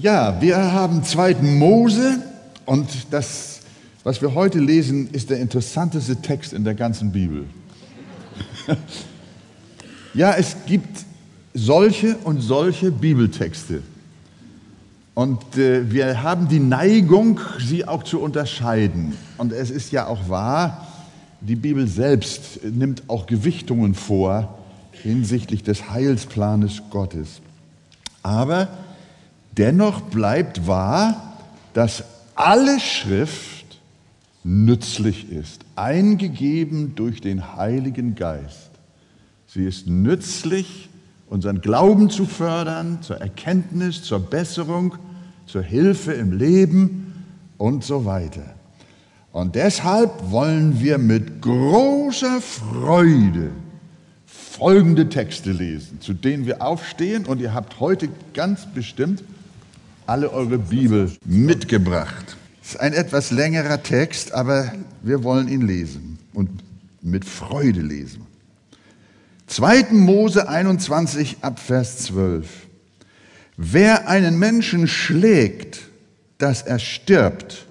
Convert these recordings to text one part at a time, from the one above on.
Ja, wir haben 2. Mose und das, was wir heute lesen, ist der interessanteste Text in der ganzen Bibel. ja, es gibt solche und solche Bibeltexte. Und äh, wir haben die Neigung, sie auch zu unterscheiden. Und es ist ja auch wahr, die Bibel selbst nimmt auch Gewichtungen vor hinsichtlich des Heilsplanes Gottes. Aber dennoch bleibt wahr, dass alle Schrift nützlich ist, eingegeben durch den Heiligen Geist. Sie ist nützlich, unseren Glauben zu fördern, zur Erkenntnis, zur Besserung, zur Hilfe im Leben und so weiter. Und deshalb wollen wir mit großer Freude folgende Texte lesen, zu denen wir aufstehen. Und ihr habt heute ganz bestimmt alle eure Bibel mitgebracht. Es ist ein etwas längerer Text, aber wir wollen ihn lesen und mit Freude lesen. 2. Mose 21 ab Vers 12. Wer einen Menschen schlägt, dass er stirbt,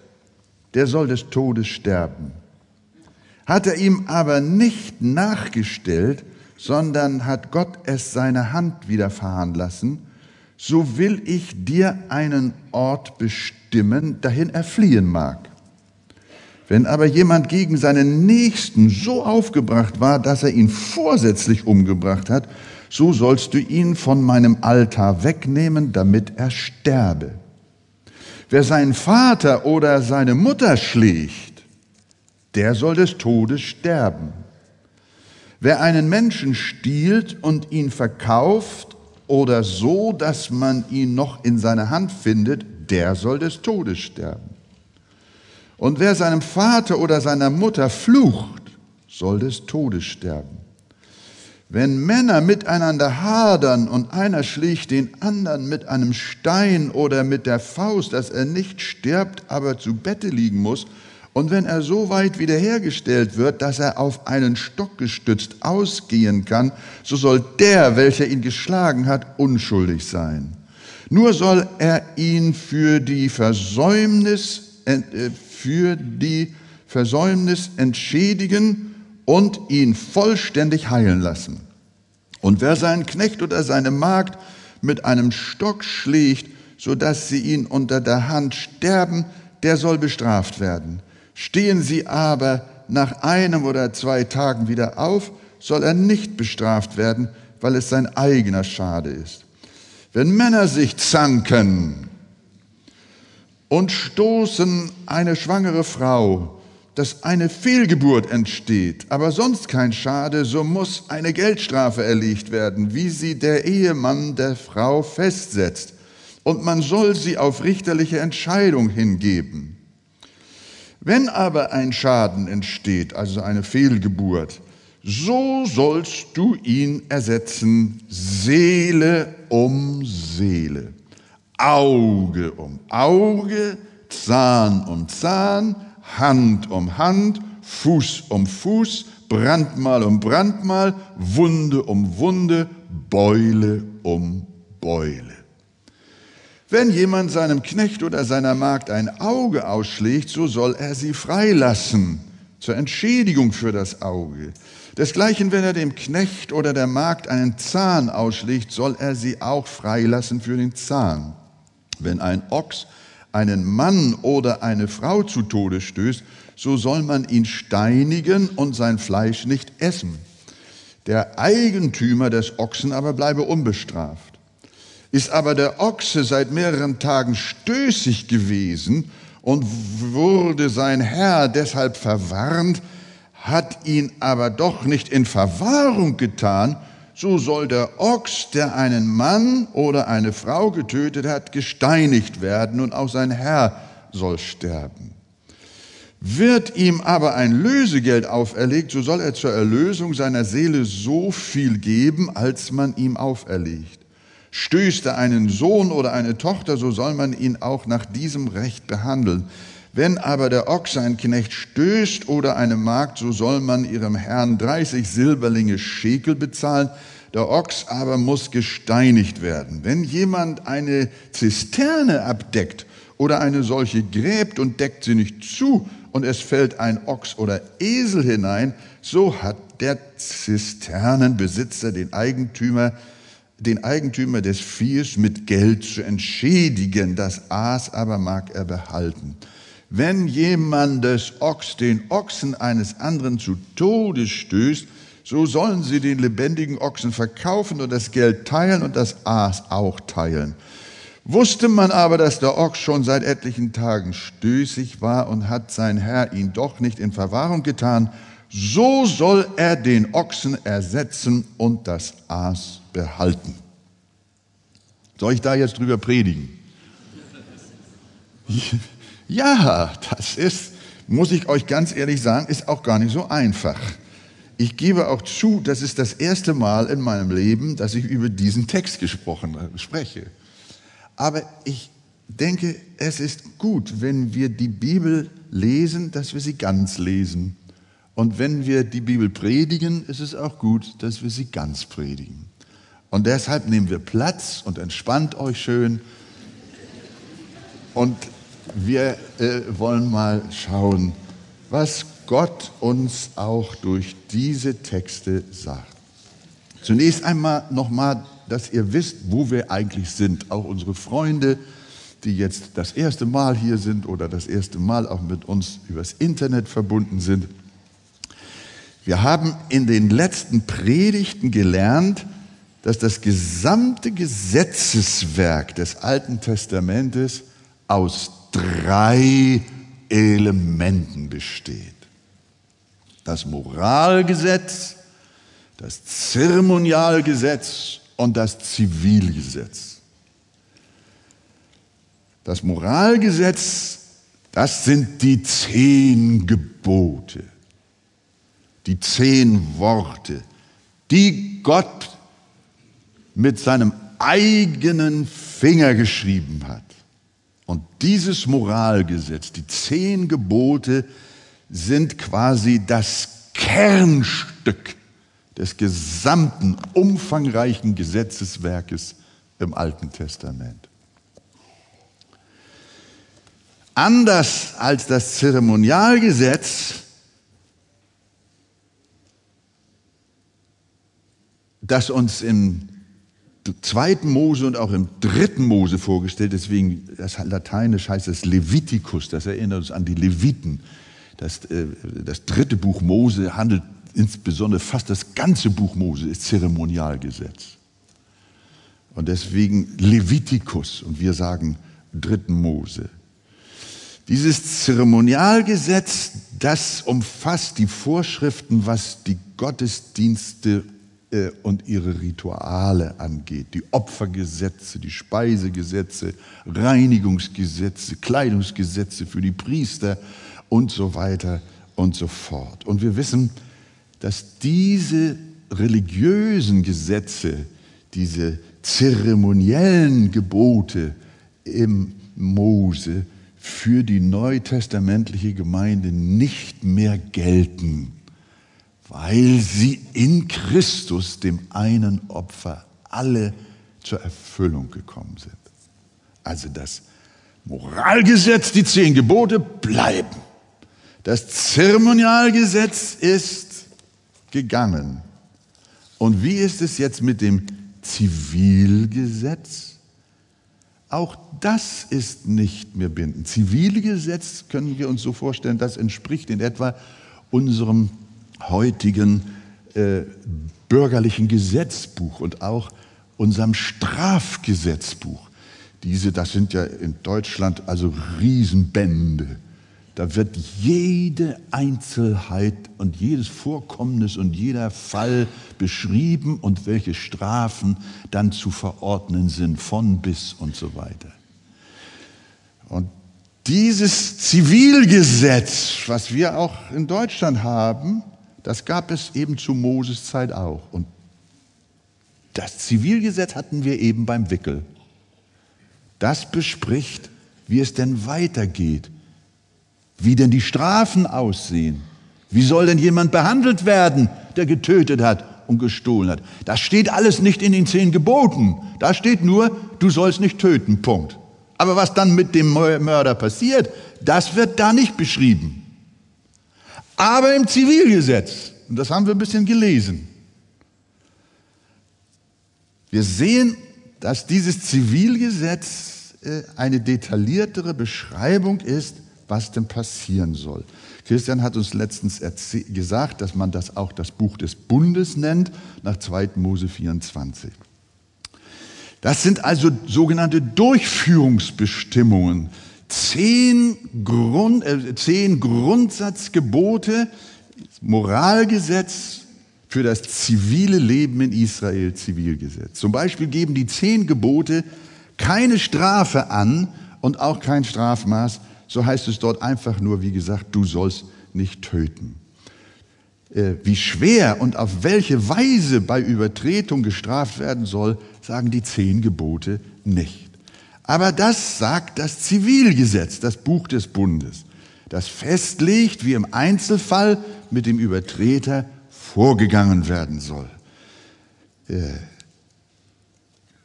der soll des Todes sterben. Hat er ihm aber nicht nachgestellt, sondern hat Gott es seine Hand widerfahren lassen, so will ich dir einen Ort bestimmen, dahin er fliehen mag. Wenn aber jemand gegen seinen Nächsten so aufgebracht war, dass er ihn vorsätzlich umgebracht hat, so sollst du ihn von meinem Altar wegnehmen, damit er sterbe. Wer seinen Vater oder seine Mutter schlägt, der soll des Todes sterben. Wer einen Menschen stiehlt und ihn verkauft oder so, dass man ihn noch in seiner Hand findet, der soll des Todes sterben. Und wer seinem Vater oder seiner Mutter flucht, soll des Todes sterben. Wenn Männer miteinander hadern und einer schlägt den anderen mit einem Stein oder mit der Faust, dass er nicht stirbt, aber zu Bette liegen muss, und wenn er so weit wiederhergestellt wird, dass er auf einen Stock gestützt ausgehen kann, so soll der, welcher ihn geschlagen hat, unschuldig sein. Nur soll er ihn für die Versäumnis, äh, für die Versäumnis entschädigen und ihn vollständig heilen lassen. Und wer seinen Knecht oder seine Magd mit einem Stock schlägt, so dass sie ihn unter der Hand sterben, der soll bestraft werden. Stehen sie aber nach einem oder zwei Tagen wieder auf, soll er nicht bestraft werden, weil es sein eigener Schade ist. Wenn Männer sich zanken, und stoßen eine schwangere Frau, dass eine Fehlgeburt entsteht, aber sonst kein Schade, so muss eine Geldstrafe erlegt werden, wie sie der Ehemann der Frau festsetzt. Und man soll sie auf richterliche Entscheidung hingeben. Wenn aber ein Schaden entsteht, also eine Fehlgeburt, so sollst du ihn ersetzen, Seele um Seele. Auge um Auge, Zahn um Zahn, Hand um Hand, Fuß um Fuß, Brandmal um Brandmal, Wunde um Wunde, Beule um Beule. Wenn jemand seinem Knecht oder seiner Magd ein Auge ausschlägt, so soll er sie freilassen zur Entschädigung für das Auge. Desgleichen, wenn er dem Knecht oder der Magd einen Zahn ausschlägt, soll er sie auch freilassen für den Zahn. Wenn ein Ochs einen Mann oder eine Frau zu Tode stößt, so soll man ihn steinigen und sein Fleisch nicht essen. Der Eigentümer des Ochsen aber bleibe unbestraft. Ist aber der Ochse seit mehreren Tagen stößig gewesen und wurde sein Herr deshalb verwarnt, hat ihn aber doch nicht in Verwahrung getan, so soll der Ochs, der einen Mann oder eine Frau getötet hat, gesteinigt werden und auch sein Herr soll sterben. Wird ihm aber ein Lösegeld auferlegt, so soll er zur Erlösung seiner Seele so viel geben, als man ihm auferlegt. Stößt er einen Sohn oder eine Tochter, so soll man ihn auch nach diesem Recht behandeln. Wenn aber der Ochs einen Knecht stößt oder eine Magd, so soll man ihrem Herrn 30 Silberlinge Schekel bezahlen, der Ochs aber muss gesteinigt werden. Wenn jemand eine Zisterne abdeckt oder eine solche gräbt und deckt sie nicht zu und es fällt ein Ochs oder Esel hinein, so hat der Zisternenbesitzer den Eigentümer den Eigentümer des Viehes mit Geld zu entschädigen, das Aas aber mag er behalten. Wenn jemand des Ochs den Ochsen eines anderen zu Tode stößt, so sollen sie den lebendigen Ochsen verkaufen und das Geld teilen und das Aas auch teilen. Wusste man aber, dass der Ochs schon seit etlichen Tagen stößig war und hat sein Herr ihn doch nicht in Verwahrung getan, so soll er den Ochsen ersetzen und das Aas behalten. Soll ich da jetzt drüber predigen? Ja, das ist, muss ich euch ganz ehrlich sagen, ist auch gar nicht so einfach. Ich gebe auch zu, das ist das erste Mal in meinem Leben, dass ich über diesen Text gesprochen spreche. Aber ich denke, es ist gut, wenn wir die Bibel lesen, dass wir sie ganz lesen. Und wenn wir die Bibel predigen, ist es auch gut, dass wir sie ganz predigen. Und deshalb nehmen wir Platz und entspannt euch schön. Und wir äh, wollen mal schauen, was Gott uns auch durch diese Texte sagt. Zunächst einmal nochmal, dass ihr wisst, wo wir eigentlich sind. Auch unsere Freunde, die jetzt das erste Mal hier sind oder das erste Mal auch mit uns übers Internet verbunden sind. Wir haben in den letzten Predigten gelernt, dass das gesamte Gesetzeswerk des Alten Testamentes aus drei Elementen besteht. Das Moralgesetz, das Zeremonialgesetz und das Zivilgesetz. Das Moralgesetz, das sind die zehn Gebote, die zehn Worte, die Gott mit seinem eigenen Finger geschrieben hat. Und dieses Moralgesetz, die zehn Gebote, sind quasi das Kernstück des gesamten umfangreichen Gesetzeswerkes im Alten Testament. Anders als das Zeremonialgesetz, das uns im zweiten Mose und auch im dritten Mose vorgestellt. Deswegen, das Lateinisch heißt es Leviticus, das erinnert uns an die Leviten. Das, äh, das dritte Buch Mose handelt insbesondere fast das ganze Buch Mose ist Zeremonialgesetz. Und deswegen Leviticus und wir sagen dritten Mose. Dieses Zeremonialgesetz, das umfasst die Vorschriften, was die Gottesdienste äh, und ihre Rituale angeht. Die Opfergesetze, die Speisegesetze, Reinigungsgesetze, Kleidungsgesetze für die Priester und so weiter und so fort. Und wir wissen, dass diese religiösen Gesetze, diese zeremoniellen Gebote im Mose für die neutestamentliche Gemeinde nicht mehr gelten weil sie in Christus, dem einen Opfer, alle zur Erfüllung gekommen sind. Also das Moralgesetz, die zehn Gebote bleiben. Das Zeremonialgesetz ist gegangen. Und wie ist es jetzt mit dem Zivilgesetz? Auch das ist nicht mehr bindend. Zivilgesetz können wir uns so vorstellen, das entspricht in etwa unserem heutigen äh, bürgerlichen Gesetzbuch und auch unserem Strafgesetzbuch. Diese, das sind ja in Deutschland also Riesenbände. Da wird jede Einzelheit und jedes Vorkommnis und jeder Fall beschrieben und welche Strafen dann zu verordnen sind, von bis und so weiter. Und dieses Zivilgesetz, was wir auch in Deutschland haben, das gab es eben zu Moses Zeit auch. Und das Zivilgesetz hatten wir eben beim Wickel. Das bespricht, wie es denn weitergeht, wie denn die Strafen aussehen. Wie soll denn jemand behandelt werden, der getötet hat und gestohlen hat. Das steht alles nicht in den zehn Geboten. Da steht nur, du sollst nicht töten, Punkt. Aber was dann mit dem Mörder passiert, das wird da nicht beschrieben. Aber im Zivilgesetz, und das haben wir ein bisschen gelesen, wir sehen, dass dieses Zivilgesetz äh, eine detailliertere Beschreibung ist, was denn passieren soll. Christian hat uns letztens gesagt, dass man das auch das Buch des Bundes nennt, nach 2. Mose 24. Das sind also sogenannte Durchführungsbestimmungen. Zehn, Grund, äh, zehn Grundsatzgebote, Moralgesetz für das zivile Leben in Israel, Zivilgesetz. Zum Beispiel geben die zehn Gebote keine Strafe an und auch kein Strafmaß so heißt es dort einfach nur, wie gesagt, du sollst nicht töten. Äh, wie schwer und auf welche Weise bei Übertretung gestraft werden soll, sagen die zehn Gebote nicht. Aber das sagt das Zivilgesetz, das Buch des Bundes, das festlegt, wie im Einzelfall mit dem Übertreter vorgegangen werden soll. Äh,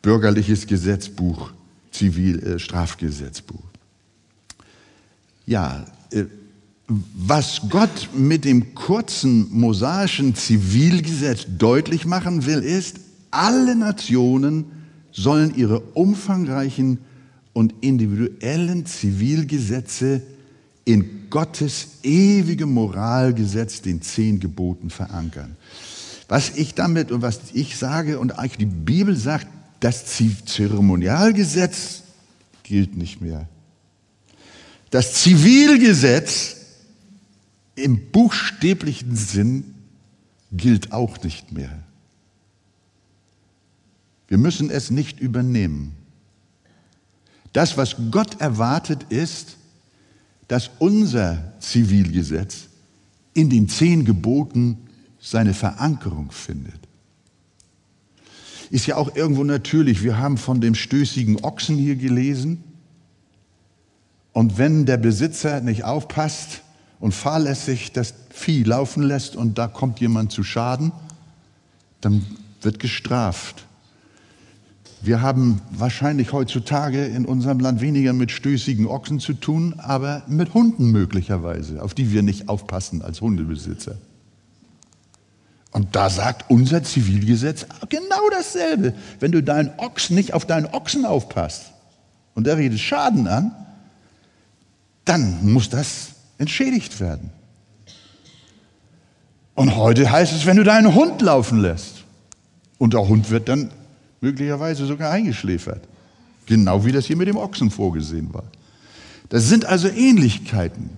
bürgerliches Gesetzbuch, Zivil, äh, Strafgesetzbuch. Ja, äh, was Gott mit dem kurzen mosaischen Zivilgesetz deutlich machen will, ist, alle Nationen sollen ihre umfangreichen und individuellen Zivilgesetze in Gottes ewigem Moralgesetz, den zehn Geboten, verankern. Was ich damit und was ich sage und eigentlich die Bibel sagt, das Zeremonialgesetz gilt nicht mehr. Das Zivilgesetz im buchstäblichen Sinn gilt auch nicht mehr. Wir müssen es nicht übernehmen. Das, was Gott erwartet, ist, dass unser Zivilgesetz in den zehn Geboten seine Verankerung findet. Ist ja auch irgendwo natürlich, wir haben von dem stößigen Ochsen hier gelesen. Und wenn der Besitzer nicht aufpasst und fahrlässig das Vieh laufen lässt und da kommt jemand zu Schaden, dann wird gestraft. Wir haben wahrscheinlich heutzutage in unserem Land weniger mit stößigen Ochsen zu tun, aber mit Hunden möglicherweise, auf die wir nicht aufpassen als Hundebesitzer. Und da sagt unser Zivilgesetz genau dasselbe. Wenn du deinen Ochsen nicht auf deinen Ochsen aufpasst und der redet Schaden an, dann muss das entschädigt werden. Und heute heißt es, wenn du deinen Hund laufen lässt und der Hund wird dann möglicherweise sogar eingeschläfert. Genau wie das hier mit dem Ochsen vorgesehen war. Das sind also Ähnlichkeiten.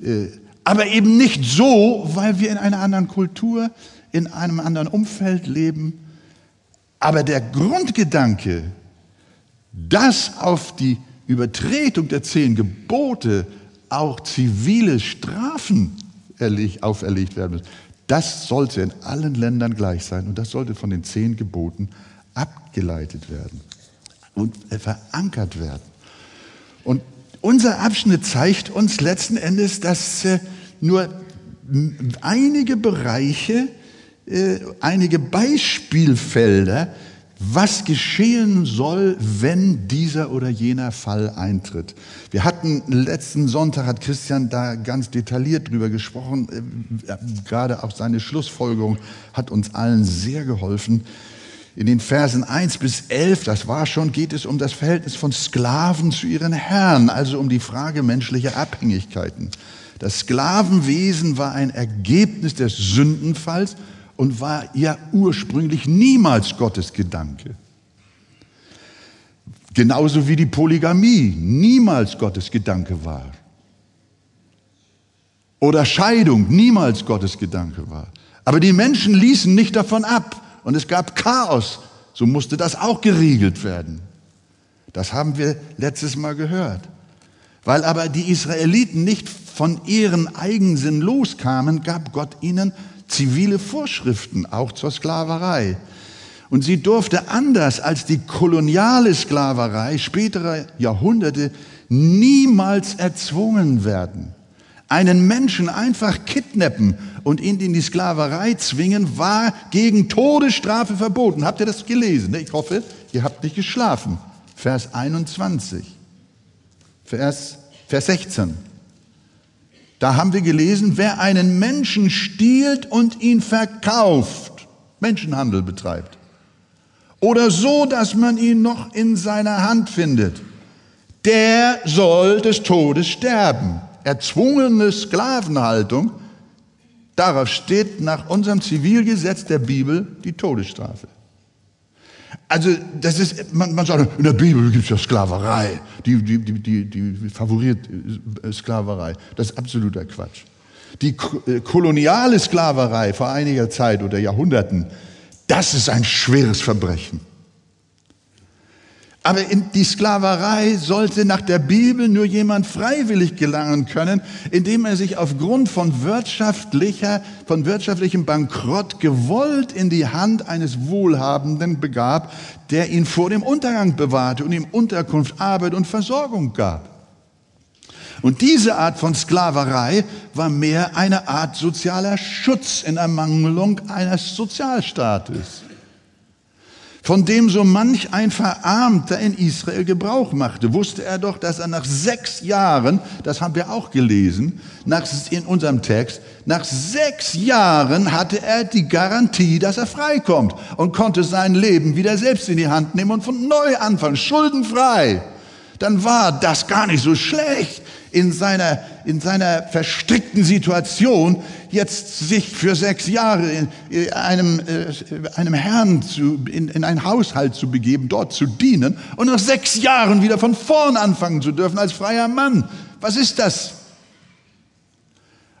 Äh, aber eben nicht so, weil wir in einer anderen Kultur, in einem anderen Umfeld leben. Aber der Grundgedanke, das auf die Übertretung der zehn Gebote auch zivile Strafen auferlegt werden müssen. Das sollte in allen Ländern gleich sein und das sollte von den zehn Geboten abgeleitet werden und verankert werden. Und unser Abschnitt zeigt uns letzten Endes, dass äh, nur einige Bereiche, äh, einige Beispielfelder was geschehen soll, wenn dieser oder jener Fall eintritt. Wir hatten letzten Sonntag, hat Christian da ganz detailliert drüber gesprochen, äh, gerade auch seine Schlussfolgerung hat uns allen sehr geholfen. In den Versen 1 bis 11, das war schon, geht es um das Verhältnis von Sklaven zu ihren Herren, also um die Frage menschlicher Abhängigkeiten. Das Sklavenwesen war ein Ergebnis des Sündenfalls und war ja ursprünglich niemals Gottes Gedanke. Genauso wie die Polygamie niemals Gottes Gedanke war. Oder Scheidung niemals Gottes Gedanke war. Aber die Menschen ließen nicht davon ab und es gab Chaos. So musste das auch geregelt werden. Das haben wir letztes Mal gehört. Weil aber die Israeliten nicht von ihren Eigensinn loskamen, gab Gott ihnen zivile Vorschriften, auch zur Sklaverei. Und sie durfte anders als die koloniale Sklaverei späterer Jahrhunderte niemals erzwungen werden. Einen Menschen einfach kidnappen und ihn in die Sklaverei zwingen, war gegen Todesstrafe verboten. Habt ihr das gelesen? Ich hoffe, ihr habt nicht geschlafen. Vers 21. Vers, Vers 16. Da haben wir gelesen, wer einen Menschen stiehlt und ihn verkauft, Menschenhandel betreibt, oder so, dass man ihn noch in seiner Hand findet, der soll des Todes sterben. Erzwungene Sklavenhaltung, darauf steht nach unserem Zivilgesetz der Bibel die Todesstrafe. Also das ist, man, man sagt, in der Bibel gibt es ja Sklaverei, die, die, die, die, favoriert äh, Sklaverei. Das ist absoluter Quatsch. Die äh, koloniale Sklaverei vor einiger Zeit oder Jahrhunderten, das ist ein schweres Verbrechen. Aber in die Sklaverei sollte nach der Bibel nur jemand freiwillig gelangen können, indem er sich aufgrund von wirtschaftlicher, von wirtschaftlichem Bankrott gewollt in die Hand eines Wohlhabenden begab, der ihn vor dem Untergang bewahrte und ihm Unterkunft, Arbeit und Versorgung gab. Und diese Art von Sklaverei war mehr eine Art sozialer Schutz in Ermangelung eines Sozialstaates von dem so manch ein Verarmter in Israel Gebrauch machte, wusste er doch, dass er nach sechs Jahren, das haben wir auch gelesen, nach, in unserem Text, nach sechs Jahren hatte er die Garantie, dass er freikommt und konnte sein Leben wieder selbst in die Hand nehmen und von neu anfangen, schuldenfrei. Dann war das gar nicht so schlecht in seiner, in seiner verstrickten Situation jetzt sich für sechs Jahre in einem, äh, einem Herrn zu, in, in einen Haushalt zu begeben, dort zu dienen und nach sechs Jahren wieder von vorn anfangen zu dürfen als freier Mann. Was ist das?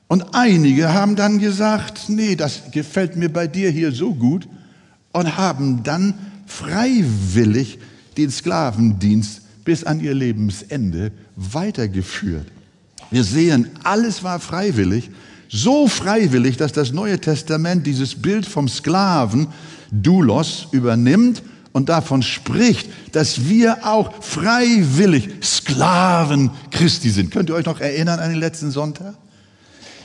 Und einige haben dann gesagt, nee, das gefällt mir bei dir hier so gut und haben dann freiwillig den Sklavendienst bis an ihr Lebensende weitergeführt. Wir sehen, alles war freiwillig, so freiwillig, dass das Neue Testament dieses Bild vom Sklaven, Doulos, übernimmt und davon spricht, dass wir auch freiwillig Sklaven Christi sind. Könnt ihr euch noch erinnern an den letzten Sonntag?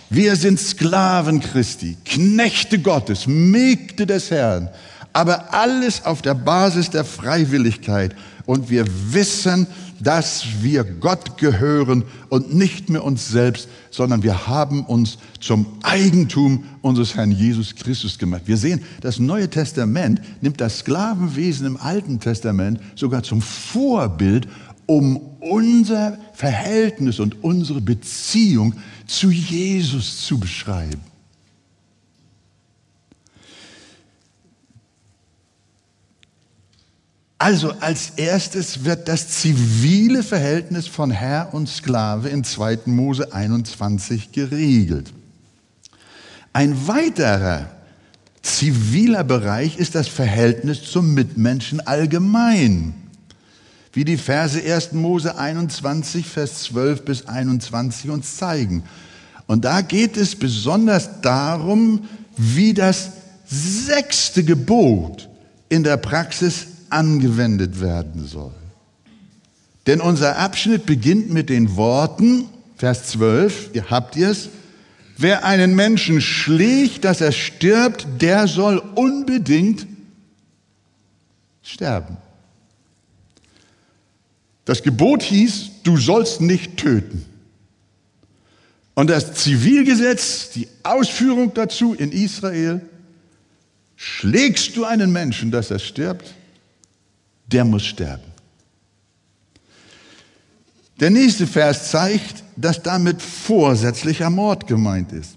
Wir sind Sklaven Christi, Knechte Gottes, Mägde des Herrn, aber alles auf der Basis der Freiwilligkeit und wir wissen, dass wir Gott gehören und nicht mehr uns selbst, sondern wir haben uns zum Eigentum unseres Herrn Jesus Christus gemacht. Wir sehen, das Neue Testament nimmt das Sklavenwesen im Alten Testament sogar zum Vorbild, um unser Verhältnis und unsere Beziehung zu Jesus zu beschreiben. Also als erstes wird das zivile Verhältnis von Herr und Sklave in 2. Mose 21 geregelt. Ein weiterer ziviler Bereich ist das Verhältnis zum Mitmenschen allgemein. Wie die Verse 1. Mose 21, Vers 12 bis 21 uns zeigen. Und da geht es besonders darum, wie das sechste Gebot in der Praxis angewendet werden soll. Denn unser Abschnitt beginnt mit den Worten, Vers 12, ihr habt es, wer einen Menschen schlägt, dass er stirbt, der soll unbedingt sterben. Das Gebot hieß, du sollst nicht töten. Und das Zivilgesetz, die Ausführung dazu in Israel, schlägst du einen Menschen, dass er stirbt, der muss sterben. Der nächste Vers zeigt, dass damit vorsätzlicher Mord gemeint ist.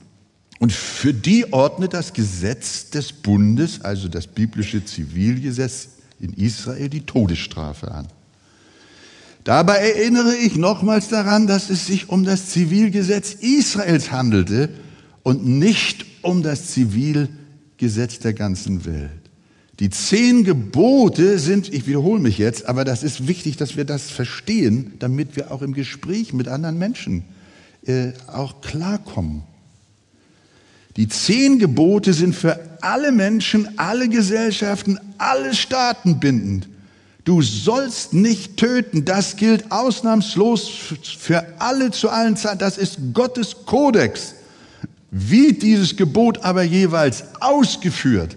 Und für die ordnet das Gesetz des Bundes, also das biblische Zivilgesetz in Israel, die Todesstrafe an. Dabei erinnere ich nochmals daran, dass es sich um das Zivilgesetz Israels handelte und nicht um das Zivilgesetz der ganzen Welt. Die zehn Gebote sind, ich wiederhole mich jetzt, aber das ist wichtig, dass wir das verstehen, damit wir auch im Gespräch mit anderen Menschen äh, auch klarkommen. Die zehn Gebote sind für alle Menschen, alle Gesellschaften, alle Staaten bindend. Du sollst nicht töten. Das gilt ausnahmslos für alle zu allen Zeiten. Das ist Gottes Kodex. Wie dieses Gebot aber jeweils ausgeführt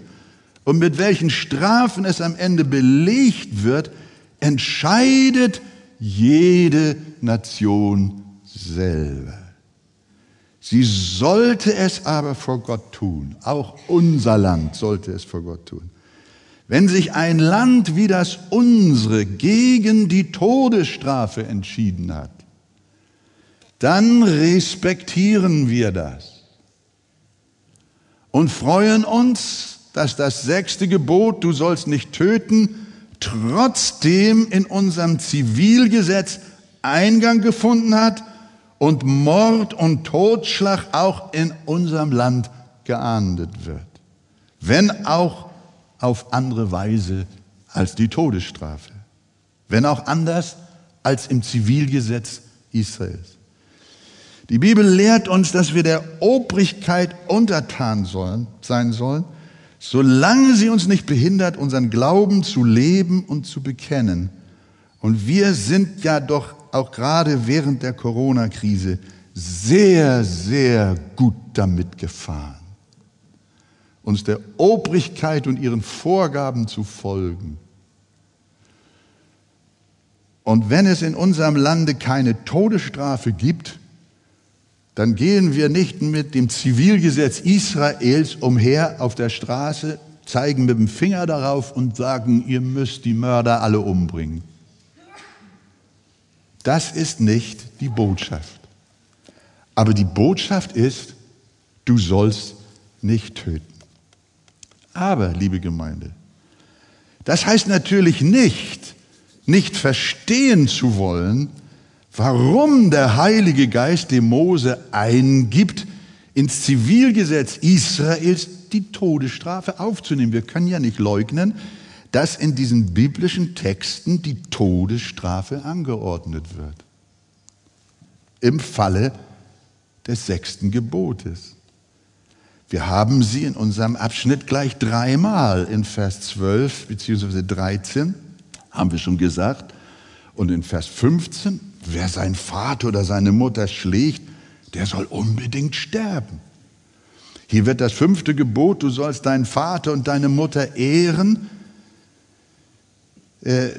und mit welchen Strafen es am Ende belegt wird, entscheidet jede Nation selber. Sie sollte es aber vor Gott tun. Auch unser Land sollte es vor Gott tun. Wenn sich ein Land wie das unsere gegen die Todesstrafe entschieden hat, dann respektieren wir das und freuen uns, dass das sechste Gebot, du sollst nicht töten, trotzdem in unserem Zivilgesetz Eingang gefunden hat und Mord und Totschlag auch in unserem Land geahndet wird. Wenn auch auf andere Weise als die Todesstrafe. Wenn auch anders als im Zivilgesetz Israels. Die Bibel lehrt uns, dass wir der Obrigkeit untertan sollen, sein sollen, solange sie uns nicht behindert, unseren Glauben zu leben und zu bekennen. Und wir sind ja doch auch gerade während der Corona-Krise sehr, sehr gut damit gefahren, uns der Obrigkeit und ihren Vorgaben zu folgen. Und wenn es in unserem Lande keine Todesstrafe gibt, dann gehen wir nicht mit dem Zivilgesetz Israels umher auf der Straße, zeigen mit dem Finger darauf und sagen, ihr müsst die Mörder alle umbringen. Das ist nicht die Botschaft. Aber die Botschaft ist, du sollst nicht töten. Aber, liebe Gemeinde, das heißt natürlich nicht, nicht verstehen zu wollen, warum der Heilige Geist dem Mose eingibt, ins Zivilgesetz Israels die Todesstrafe aufzunehmen. Wir können ja nicht leugnen, dass in diesen biblischen Texten die Todesstrafe angeordnet wird. Im Falle des sechsten Gebotes. Wir haben sie in unserem Abschnitt gleich dreimal in Vers 12 bzw. 13, haben wir schon gesagt, und in Vers 15, wer seinen Vater oder seine Mutter schlägt, der soll unbedingt sterben. Hier wird das fünfte Gebot, du sollst deinen Vater und deine Mutter ehren, äh,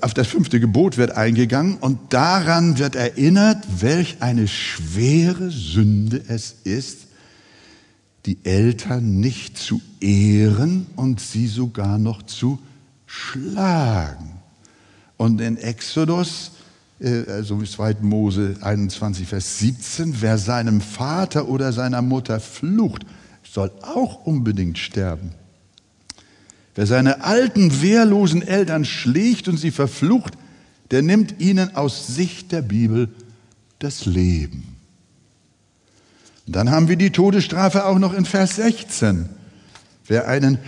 auf das fünfte Gebot wird eingegangen und daran wird erinnert, welch eine schwere Sünde es ist, die Eltern nicht zu ehren und sie sogar noch zu schlagen. Und in Exodus, also 2. Mose 21, Vers 17, wer seinem Vater oder seiner Mutter flucht, soll auch unbedingt sterben. Wer seine alten, wehrlosen Eltern schlägt und sie verflucht, der nimmt ihnen aus Sicht der Bibel das Leben. Und dann haben wir die Todesstrafe auch noch in Vers 16. Wer einen,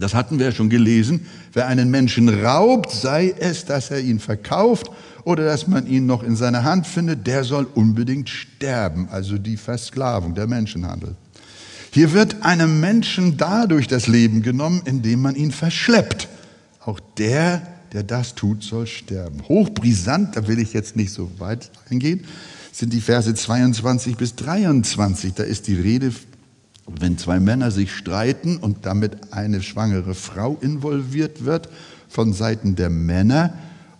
das hatten wir ja schon gelesen, wer einen Menschen raubt, sei es, dass er ihn verkauft oder dass man ihn noch in seiner Hand findet, der soll unbedingt sterben, also die Versklavung, der Menschenhandel. Hier wird einem Menschen dadurch das Leben genommen, indem man ihn verschleppt. Auch der, der das tut, soll sterben. Hochbrisant, da will ich jetzt nicht so weit eingehen, sind die Verse 22 bis 23. Da ist die Rede, wenn zwei Männer sich streiten und damit eine schwangere Frau involviert wird von Seiten der Männer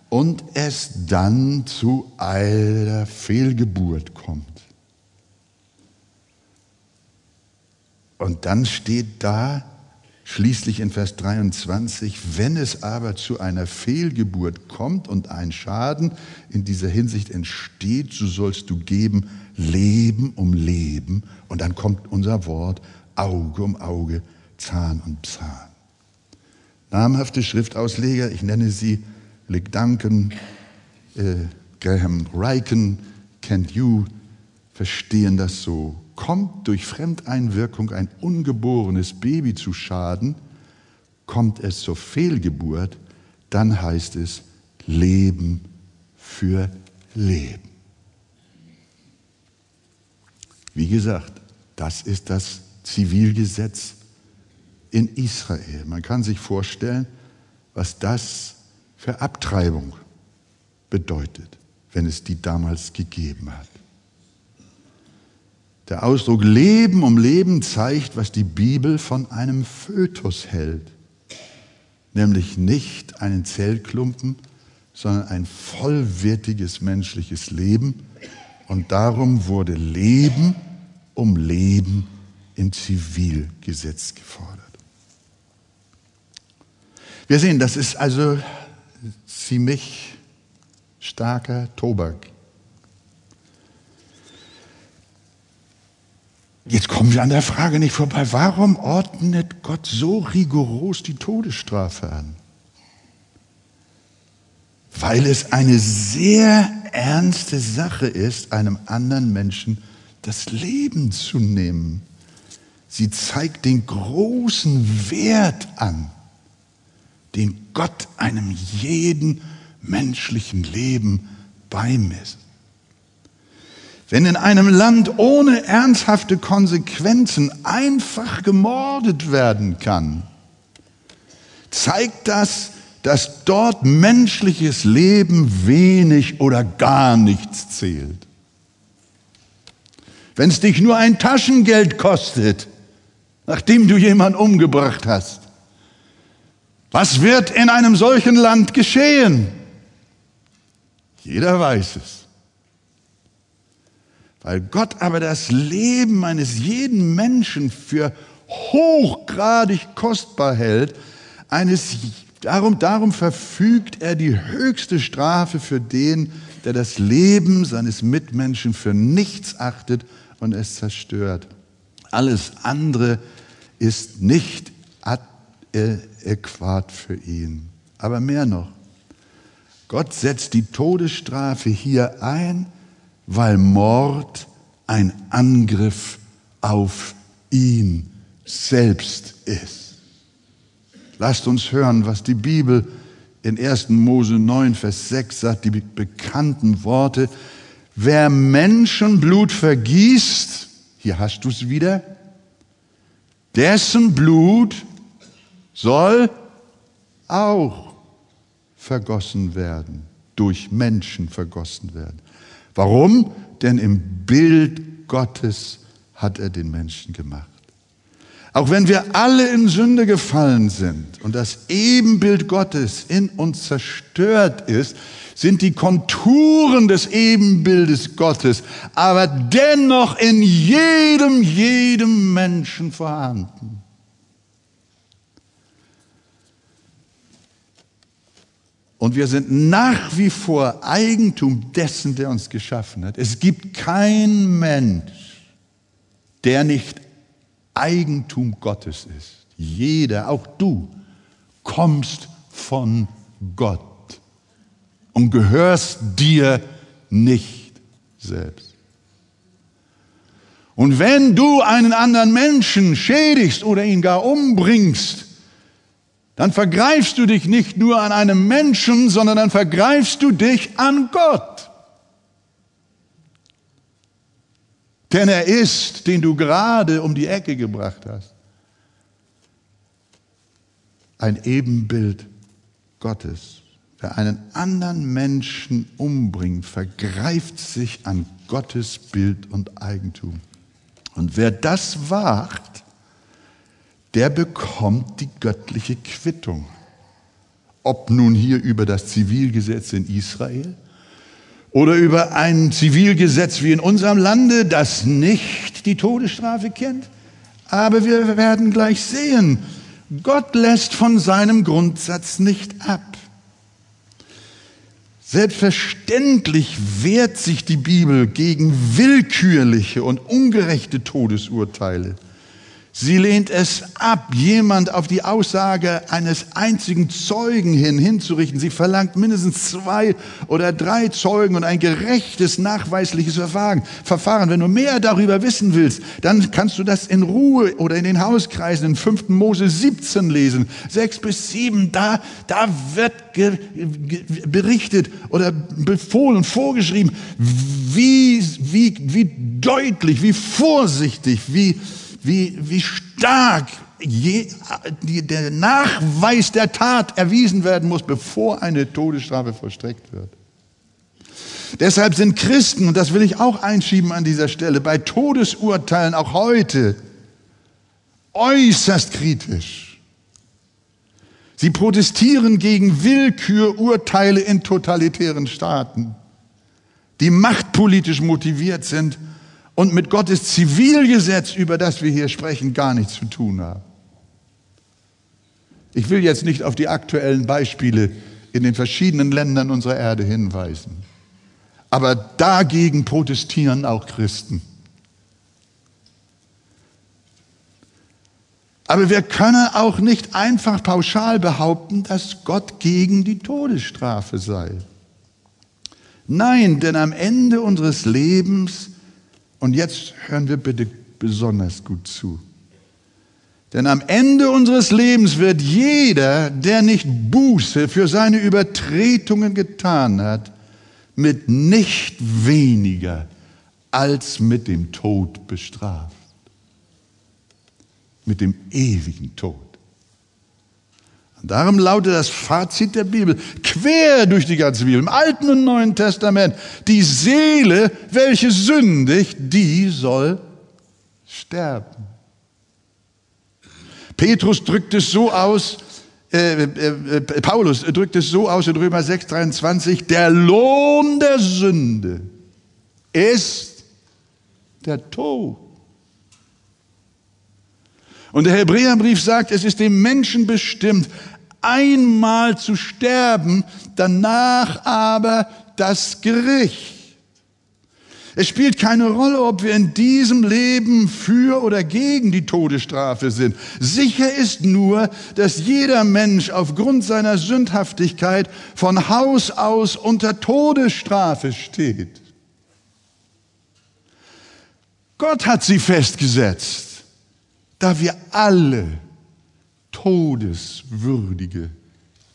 und es dann zu einer Fehlgeburt kommt. Und dann steht da schließlich in Vers 23, wenn es aber zu einer Fehlgeburt kommt und ein Schaden in dieser Hinsicht entsteht, so sollst du geben Leben um Leben. Und dann kommt unser Wort Auge um Auge, Zahn um Zahn. Namhafte Schriftausleger, ich nenne sie Lick Duncan, äh, Graham Riken, Kent You, verstehen das so kommt durch Fremdeinwirkung ein ungeborenes Baby zu Schaden, kommt es zur Fehlgeburt, dann heißt es Leben für Leben. Wie gesagt, das ist das Zivilgesetz in Israel. Man kann sich vorstellen, was das für Abtreibung bedeutet, wenn es die damals gegeben hat. Der Ausdruck Leben um Leben zeigt, was die Bibel von einem Fötus hält, nämlich nicht einen Zellklumpen, sondern ein vollwertiges menschliches Leben. Und darum wurde Leben um Leben im Zivilgesetz gefordert. Wir sehen, das ist also ziemlich starker Tobak. Jetzt kommen wir an der Frage nicht vorbei, warum ordnet Gott so rigoros die Todesstrafe an? Weil es eine sehr ernste Sache ist, einem anderen Menschen das Leben zu nehmen. Sie zeigt den großen Wert an, den Gott einem jeden menschlichen Leben beimisst. Wenn in einem Land ohne ernsthafte Konsequenzen einfach gemordet werden kann, zeigt das, dass dort menschliches Leben wenig oder gar nichts zählt. Wenn es dich nur ein Taschengeld kostet, nachdem du jemanden umgebracht hast, was wird in einem solchen Land geschehen? Jeder weiß es. Weil Gott aber das Leben eines jeden Menschen für hochgradig kostbar hält, eines, darum, darum verfügt er die höchste Strafe für den, der das Leben seines Mitmenschen für nichts achtet und es zerstört. Alles andere ist nicht adäquat für ihn. Aber mehr noch, Gott setzt die Todesstrafe hier ein, weil Mord ein Angriff auf ihn selbst ist. Lasst uns hören, was die Bibel in 1. Mose 9, Vers 6 sagt, die bekannten Worte. Wer Menschenblut vergießt, hier hast du es wieder, dessen Blut soll auch vergossen werden, durch Menschen vergossen werden. Warum? Denn im Bild Gottes hat er den Menschen gemacht. Auch wenn wir alle in Sünde gefallen sind und das Ebenbild Gottes in uns zerstört ist, sind die Konturen des Ebenbildes Gottes aber dennoch in jedem, jedem Menschen vorhanden. Und wir sind nach wie vor Eigentum dessen, der uns geschaffen hat. Es gibt keinen Mensch, der nicht Eigentum Gottes ist. Jeder, auch du, kommst von Gott und gehörst dir nicht selbst. Und wenn du einen anderen Menschen schädigst oder ihn gar umbringst, dann vergreifst du dich nicht nur an einem Menschen, sondern dann vergreifst du dich an Gott. Denn er ist, den du gerade um die Ecke gebracht hast, ein Ebenbild Gottes. Wer einen anderen Menschen umbringt, vergreift sich an Gottes Bild und Eigentum. Und wer das wagt, der bekommt die göttliche Quittung. Ob nun hier über das Zivilgesetz in Israel oder über ein Zivilgesetz wie in unserem Lande, das nicht die Todesstrafe kennt. Aber wir werden gleich sehen, Gott lässt von seinem Grundsatz nicht ab. Selbstverständlich wehrt sich die Bibel gegen willkürliche und ungerechte Todesurteile. Sie lehnt es ab, jemand auf die Aussage eines einzigen Zeugen hin hinzurichten. Sie verlangt mindestens zwei oder drei Zeugen und ein gerechtes, nachweisliches Verfahren. Verfahren. Wenn du mehr darüber wissen willst, dann kannst du das in Ruhe oder in den Hauskreisen in 5. Mose 17 lesen. Sechs bis sieben, da, da wird berichtet oder befohlen, vorgeschrieben, wie, wie, wie deutlich, wie vorsichtig, wie, wie, wie stark je, die, der Nachweis der Tat erwiesen werden muss, bevor eine Todesstrafe vollstreckt wird. Deshalb sind Christen, und das will ich auch einschieben an dieser Stelle, bei Todesurteilen auch heute äußerst kritisch. Sie protestieren gegen Willkürurteile in totalitären Staaten, die machtpolitisch motiviert sind und mit Gottes Zivilgesetz, über das wir hier sprechen, gar nichts zu tun haben. Ich will jetzt nicht auf die aktuellen Beispiele in den verschiedenen Ländern unserer Erde hinweisen. Aber dagegen protestieren auch Christen. Aber wir können auch nicht einfach pauschal behaupten, dass Gott gegen die Todesstrafe sei. Nein, denn am Ende unseres Lebens, und jetzt hören wir bitte besonders gut zu, denn am Ende unseres Lebens wird jeder, der nicht Buße für seine Übertretungen getan hat, mit nicht weniger als mit dem Tod bestraft. Mit dem ewigen Tod. Darum lautet das Fazit der Bibel, quer durch die ganze Bibel, im Alten und Neuen Testament, die Seele, welche sündigt, die soll sterben. Petrus drückt es so aus, äh, äh, äh, Paulus drückt es so aus in Römer 6, 23, der Lohn der Sünde ist der Tod. Und der Hebräerbrief sagt, es ist dem Menschen bestimmt, einmal zu sterben, danach aber das Gericht. Es spielt keine Rolle, ob wir in diesem Leben für oder gegen die Todesstrafe sind. Sicher ist nur, dass jeder Mensch aufgrund seiner Sündhaftigkeit von Haus aus unter Todesstrafe steht. Gott hat sie festgesetzt, da wir alle todeswürdige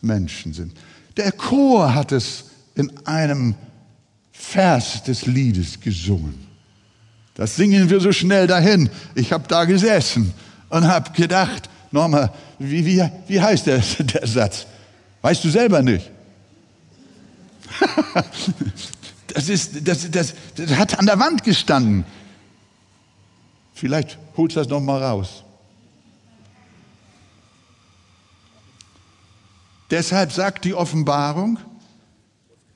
Menschen sind. Der Chor hat es in einem Vers des Liedes gesungen. Das singen wir so schnell dahin. Ich habe da gesessen und habe gedacht, Norma, wie, wie, wie heißt der, der Satz? Weißt du selber nicht. das, ist, das, das, das hat an der Wand gestanden. Vielleicht holst du das noch mal raus. Deshalb sagt die Offenbarung,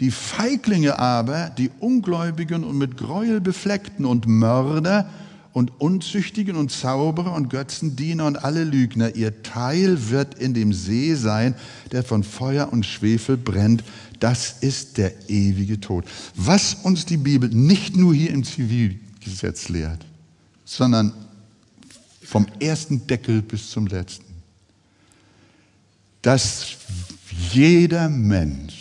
die Feiglinge aber, die Ungläubigen und mit Gräuel befleckten und Mörder und Unzüchtigen und Zauberer und Götzendiener und alle Lügner, ihr Teil wird in dem See sein, der von Feuer und Schwefel brennt. Das ist der ewige Tod. Was uns die Bibel nicht nur hier im Zivilgesetz lehrt, sondern vom ersten Deckel bis zum letzten, dass jeder Mensch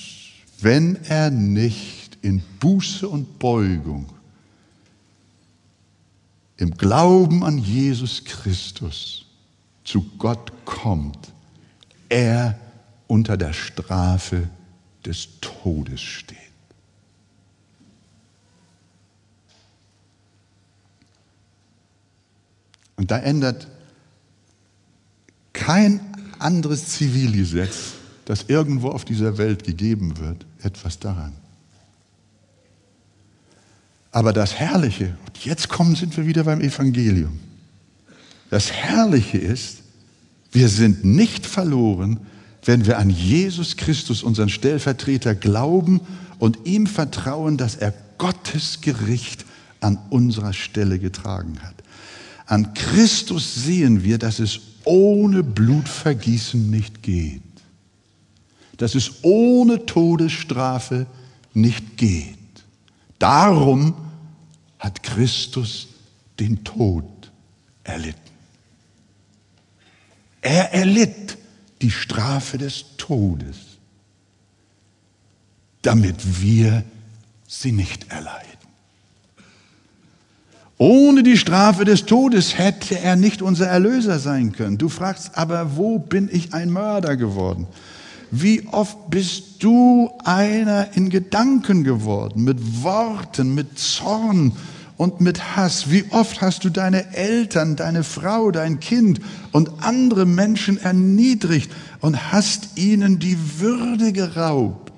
wenn er nicht in Buße und Beugung, im Glauben an Jesus Christus zu Gott kommt, er unter der Strafe des Todes steht. Und da ändert kein anderes Zivilgesetz das irgendwo auf dieser Welt gegeben wird, etwas daran. Aber das Herrliche, und jetzt kommen, sind wir wieder beim Evangelium. Das Herrliche ist, wir sind nicht verloren, wenn wir an Jesus Christus, unseren Stellvertreter, glauben und ihm vertrauen, dass er Gottes Gericht an unserer Stelle getragen hat. An Christus sehen wir, dass es ohne Blutvergießen nicht geht dass es ohne Todesstrafe nicht geht. Darum hat Christus den Tod erlitten. Er erlitt die Strafe des Todes, damit wir sie nicht erleiden. Ohne die Strafe des Todes hätte er nicht unser Erlöser sein können. Du fragst, aber wo bin ich ein Mörder geworden? Wie oft bist du einer in Gedanken geworden, mit Worten, mit Zorn und mit Hass? Wie oft hast du deine Eltern, deine Frau, dein Kind und andere Menschen erniedrigt und hast ihnen die Würde geraubt?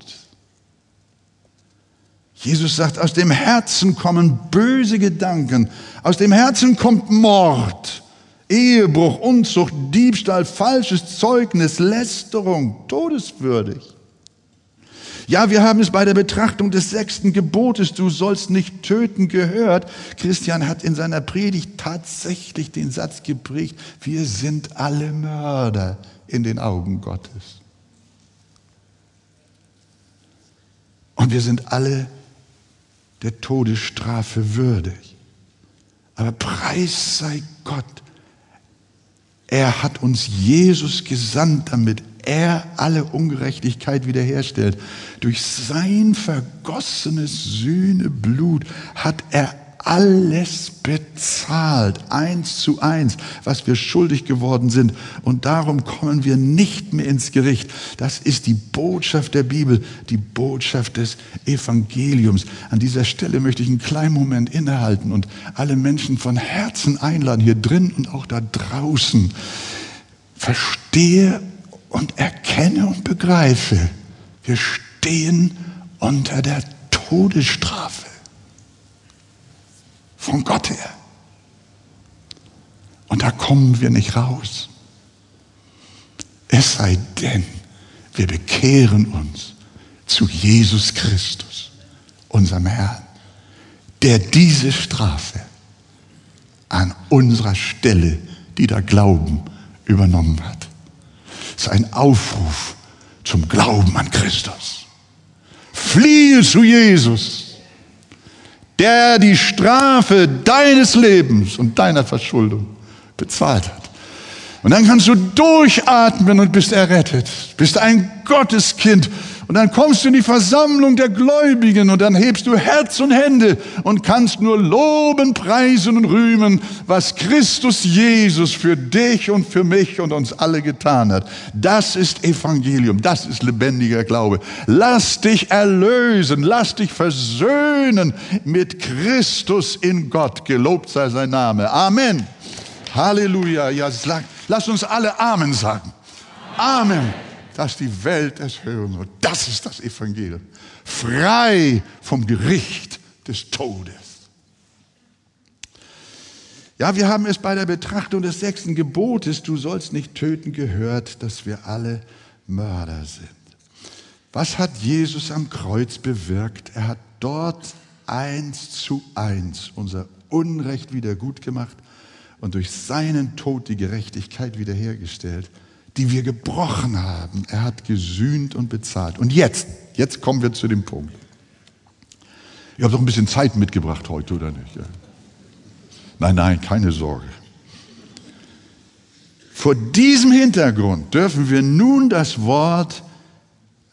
Jesus sagt, aus dem Herzen kommen böse Gedanken, aus dem Herzen kommt Mord, Ehebruch, Unzucht, Diebstahl, falsches Zeugnis, Lästerung, todeswürdig. Ja, wir haben es bei der Betrachtung des sechsten Gebotes, du sollst nicht töten, gehört. Christian hat in seiner Predigt tatsächlich den Satz geprägt, wir sind alle Mörder in den Augen Gottes. Und wir sind alle der Todesstrafe würdig. Aber preis sei Gott, er hat uns Jesus gesandt, damit er alle Ungerechtigkeit wiederherstellt. Durch sein vergossenes Sühneblut hat er alles bezahlt, eins zu eins, was wir schuldig geworden sind. Und darum kommen wir nicht mehr ins Gericht. Das ist die Botschaft der Bibel, die Botschaft des Evangeliums. An dieser Stelle möchte ich einen kleinen Moment innehalten und alle Menschen von Herzen einladen, hier drin und auch da draußen. Verstehe und erkenne und begreife, wir stehen unter der Todesstrafe von Gott her. Und da kommen wir nicht raus. Es sei denn, wir bekehren uns zu Jesus Christus, unserem Herrn, der diese Strafe an unserer Stelle, die da glauben, übernommen hat ist ein Aufruf zum Glauben an Christus. Fliehe zu Jesus, der die Strafe deines Lebens und deiner Verschuldung bezahlt hat. Und dann kannst du durchatmen und bist errettet, bist ein Gotteskind und dann kommst du in die Versammlung der Gläubigen und dann hebst du Herz und Hände und kannst nur loben, preisen und rühmen, was Christus Jesus für dich und für mich und uns alle getan hat. Das ist Evangelium, das ist lebendiger Glaube. Lass dich erlösen, lass dich versöhnen mit Christus in Gott. Gelobt sei sein Name. Amen. Halleluja. Ja, lass uns alle Amen sagen. Amen dass die Welt es hören soll. Das ist das Evangelium. Frei vom Gericht des Todes. Ja, wir haben es bei der Betrachtung des sechsten Gebotes, du sollst nicht töten, gehört, dass wir alle Mörder sind. Was hat Jesus am Kreuz bewirkt? Er hat dort eins zu eins unser Unrecht wieder gut gemacht und durch seinen Tod die Gerechtigkeit wiederhergestellt die wir gebrochen haben. Er hat gesühnt und bezahlt. Und jetzt, jetzt kommen wir zu dem Punkt. Ihr habt doch ein bisschen Zeit mitgebracht heute, oder nicht? Nein, nein, keine Sorge. Vor diesem Hintergrund dürfen wir nun das Wort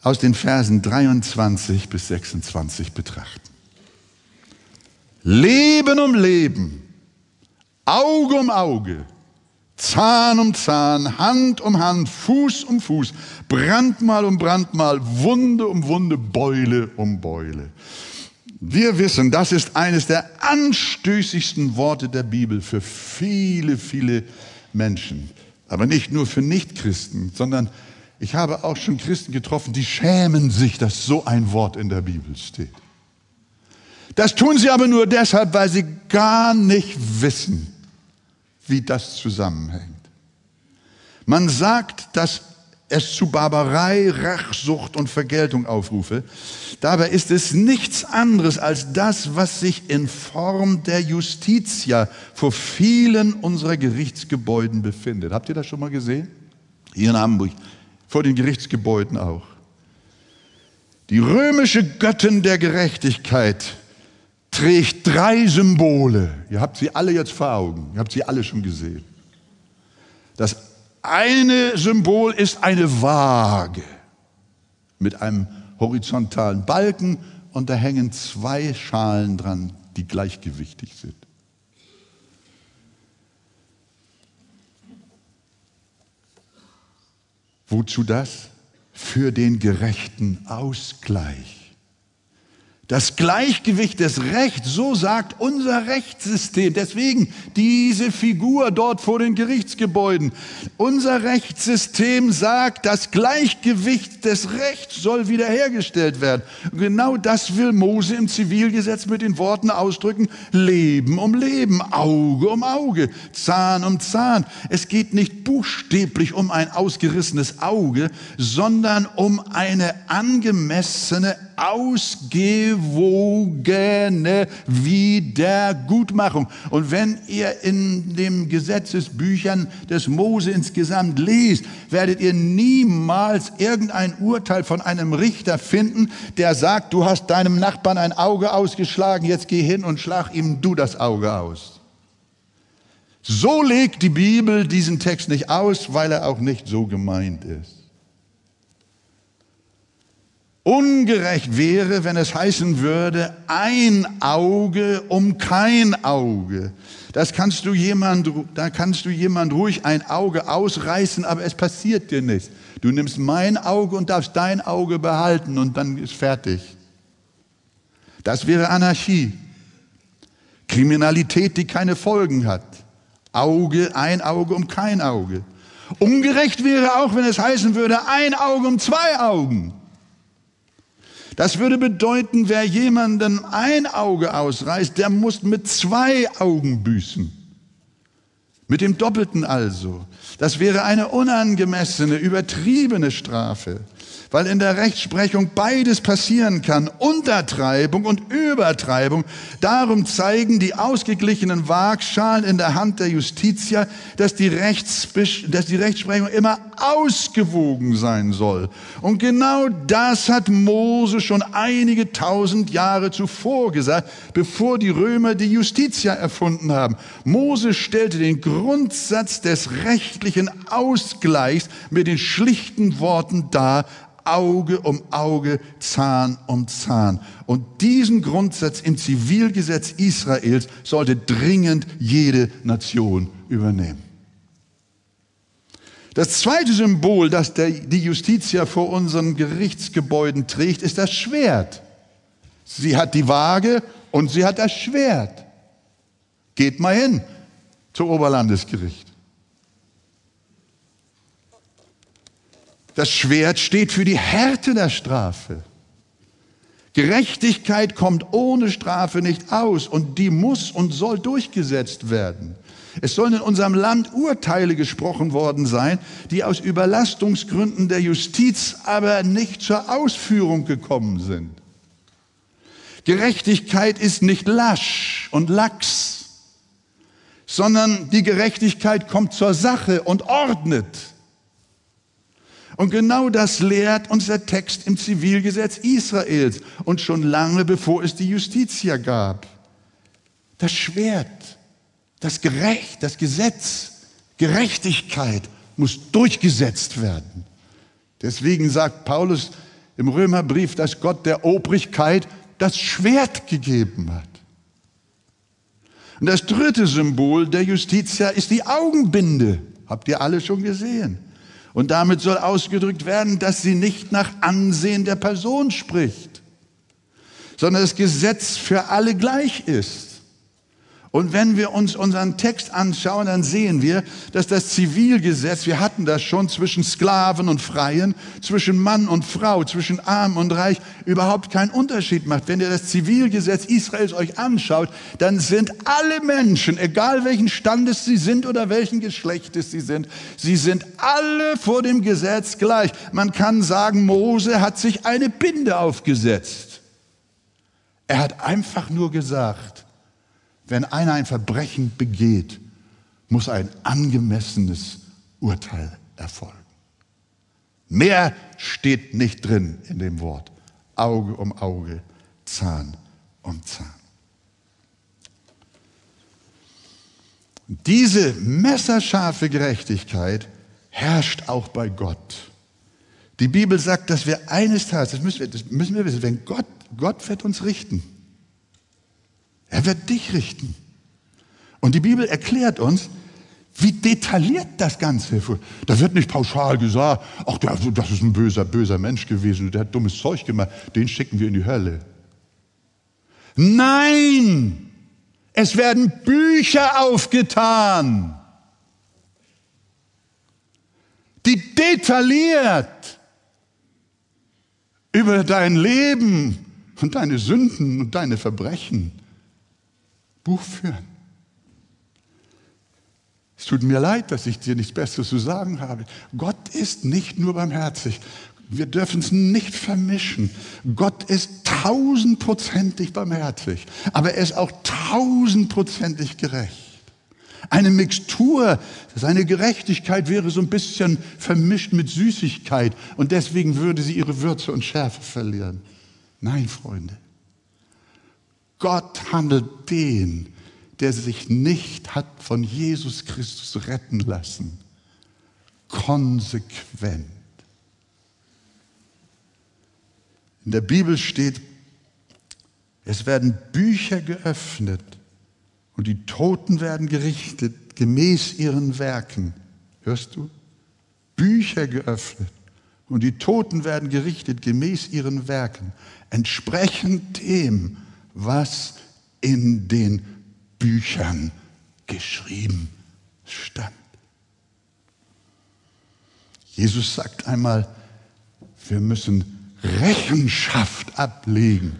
aus den Versen 23 bis 26 betrachten. Leben um Leben, Auge um Auge, Zahn um Zahn, Hand um Hand, Fuß um Fuß, Brandmal um Brandmal, Wunde um Wunde, Beule um Beule. Wir wissen, das ist eines der anstößigsten Worte der Bibel für viele, viele Menschen. Aber nicht nur für Nichtchristen, sondern ich habe auch schon Christen getroffen, die schämen sich, dass so ein Wort in der Bibel steht. Das tun sie aber nur deshalb, weil sie gar nicht wissen, wie das zusammenhängt. Man sagt, dass es zu Barbarei, Rachsucht und Vergeltung aufrufe. Dabei ist es nichts anderes als das, was sich in Form der Justitia vor vielen unserer Gerichtsgebäuden befindet. Habt ihr das schon mal gesehen? Hier in Hamburg, vor den Gerichtsgebäuden auch. Die römische Göttin der Gerechtigkeit trägt drei Symbole. Ihr habt sie alle jetzt vor Augen. Ihr habt sie alle schon gesehen. Das eine Symbol ist eine Waage mit einem horizontalen Balken und da hängen zwei Schalen dran, die gleichgewichtig sind. Wozu das? Für den gerechten Ausgleich Das Gleichgewicht des Rechts, so sagt unser Rechtssystem. Deswegen diese Figur dort vor den Gerichtsgebäuden. Unser Rechtssystem sagt, das Gleichgewicht des Rechts soll wiederhergestellt werden. Und genau das will Mose im Zivilgesetz mit den Worten ausdrücken, Leben um Leben, Auge um Auge, Zahn um Zahn. Es geht nicht buchstäblich um ein ausgerissenes Auge, sondern um eine angemessene ausgewogene Wiedergutmachung. Und wenn ihr in den Gesetzesbüchern des Mose insgesamt lest, werdet ihr niemals irgendein Urteil von einem Richter finden, der sagt, du hast deinem Nachbarn ein Auge ausgeschlagen, jetzt geh hin und schlag ihm du das Auge aus. So legt die Bibel diesen Text nicht aus, weil er auch nicht so gemeint ist. Ungerecht wäre, wenn es heißen würde, ein Auge um kein Auge. Das kannst du jemand, da kannst du jemand ruhig ein Auge ausreißen, aber es passiert dir nichts. Du nimmst mein Auge und darfst dein Auge behalten und dann ist fertig. Das wäre Anarchie. Kriminalität, die keine Folgen hat. Auge, ein Auge um kein Auge. Ungerecht wäre auch, wenn es heißen würde, ein Auge um zwei Augen. Das würde bedeuten, wer jemanden ein Auge ausreißt, der muss mit zwei Augen büßen. Mit dem Doppelten also. Das wäre eine unangemessene, übertriebene Strafe weil in der Rechtsprechung beides passieren kann, Untertreibung und Übertreibung. Darum zeigen die ausgeglichenen Waagschalen in der Hand der Justitia, dass die, dass die Rechtsprechung immer ausgewogen sein soll. Und genau das hat Mose schon einige tausend Jahre zuvor gesagt, bevor die Römer die Justitia erfunden haben. Mose stellte den Grundsatz des rechtlichen Ausgleichs mit den schlichten Worten dar, Auge um Auge, Zahn um Zahn. Und diesen Grundsatz im Zivilgesetz Israels sollte dringend jede Nation übernehmen. Das zweite Symbol, das der, die Justitia vor unseren Gerichtsgebäuden trägt, ist das Schwert. Sie hat die Waage und sie hat das Schwert. Geht mal hin zum Oberlandesgericht. Das Schwert steht für die Härte der Strafe. Gerechtigkeit kommt ohne Strafe nicht aus und die muss und soll durchgesetzt werden. Es sollen in unserem Land Urteile gesprochen worden sein, die aus Überlastungsgründen der Justiz aber nicht zur Ausführung gekommen sind. Gerechtigkeit ist nicht lasch und lax, sondern die Gerechtigkeit kommt zur Sache und ordnet. Und genau das lehrt uns der Text im Zivilgesetz Israels und schon lange bevor es die Justitia gab. Das Schwert, das Gerecht, das Gesetz, Gerechtigkeit muss durchgesetzt werden. Deswegen sagt Paulus im Römerbrief, dass Gott der Obrigkeit das Schwert gegeben hat. Und das dritte Symbol der Justitia ist die Augenbinde. Habt ihr alle schon gesehen? Und damit soll ausgedrückt werden, dass sie nicht nach Ansehen der Person spricht, sondern das Gesetz für alle gleich ist. Und wenn wir uns unseren Text anschauen, dann sehen wir, dass das Zivilgesetz, wir hatten das schon zwischen Sklaven und Freien, zwischen Mann und Frau, zwischen Arm und Reich, überhaupt keinen Unterschied macht. Wenn ihr das Zivilgesetz Israels euch anschaut, dann sind alle Menschen, egal welchen Standes sie sind oder welchen Geschlechtes sie sind, sie sind alle vor dem Gesetz gleich. Man kann sagen, Mose hat sich eine Binde aufgesetzt. Er hat einfach nur gesagt, wenn einer ein Verbrechen begeht, muss ein angemessenes Urteil erfolgen. Mehr steht nicht drin in dem Wort. Auge um Auge, Zahn um Zahn. Diese messerscharfe Gerechtigkeit herrscht auch bei Gott. Die Bibel sagt, dass wir eines Tages, das müssen wir, das müssen wir wissen, wenn Gott, Gott wird uns richten. Er wird dich richten. Und die Bibel erklärt uns, wie detailliert das Ganze ist. Da wird nicht pauschal gesagt, ach, das ist ein böser, böser Mensch gewesen, der hat dummes Zeug gemacht, den schicken wir in die Hölle. Nein, es werden Bücher aufgetan, die detailliert über dein Leben und deine Sünden und deine Verbrechen Buch führen. Es tut mir leid, dass ich dir nichts Besseres zu sagen habe. Gott ist nicht nur barmherzig. Wir dürfen es nicht vermischen. Gott ist tausendprozentig barmherzig, aber er ist auch tausendprozentig gerecht. Eine Mixtur, seine Gerechtigkeit wäre so ein bisschen vermischt mit Süßigkeit und deswegen würde sie ihre Würze und Schärfe verlieren. Nein, Freunde. Gott handelt den, der sich nicht hat von Jesus Christus retten lassen, konsequent. In der Bibel steht, es werden Bücher geöffnet und die Toten werden gerichtet gemäß ihren Werken. Hörst du? Bücher geöffnet und die Toten werden gerichtet gemäß ihren Werken, entsprechend dem, was in den Büchern geschrieben stand. Jesus sagt einmal, wir müssen Rechenschaft ablegen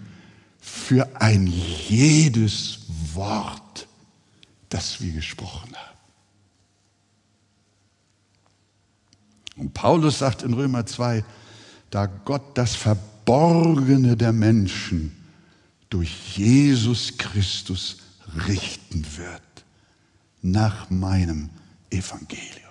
für ein jedes Wort, das wir gesprochen haben. Und Paulus sagt in Römer 2, da Gott das Verborgene der Menschen durch Jesus Christus richten wird nach meinem Evangelium.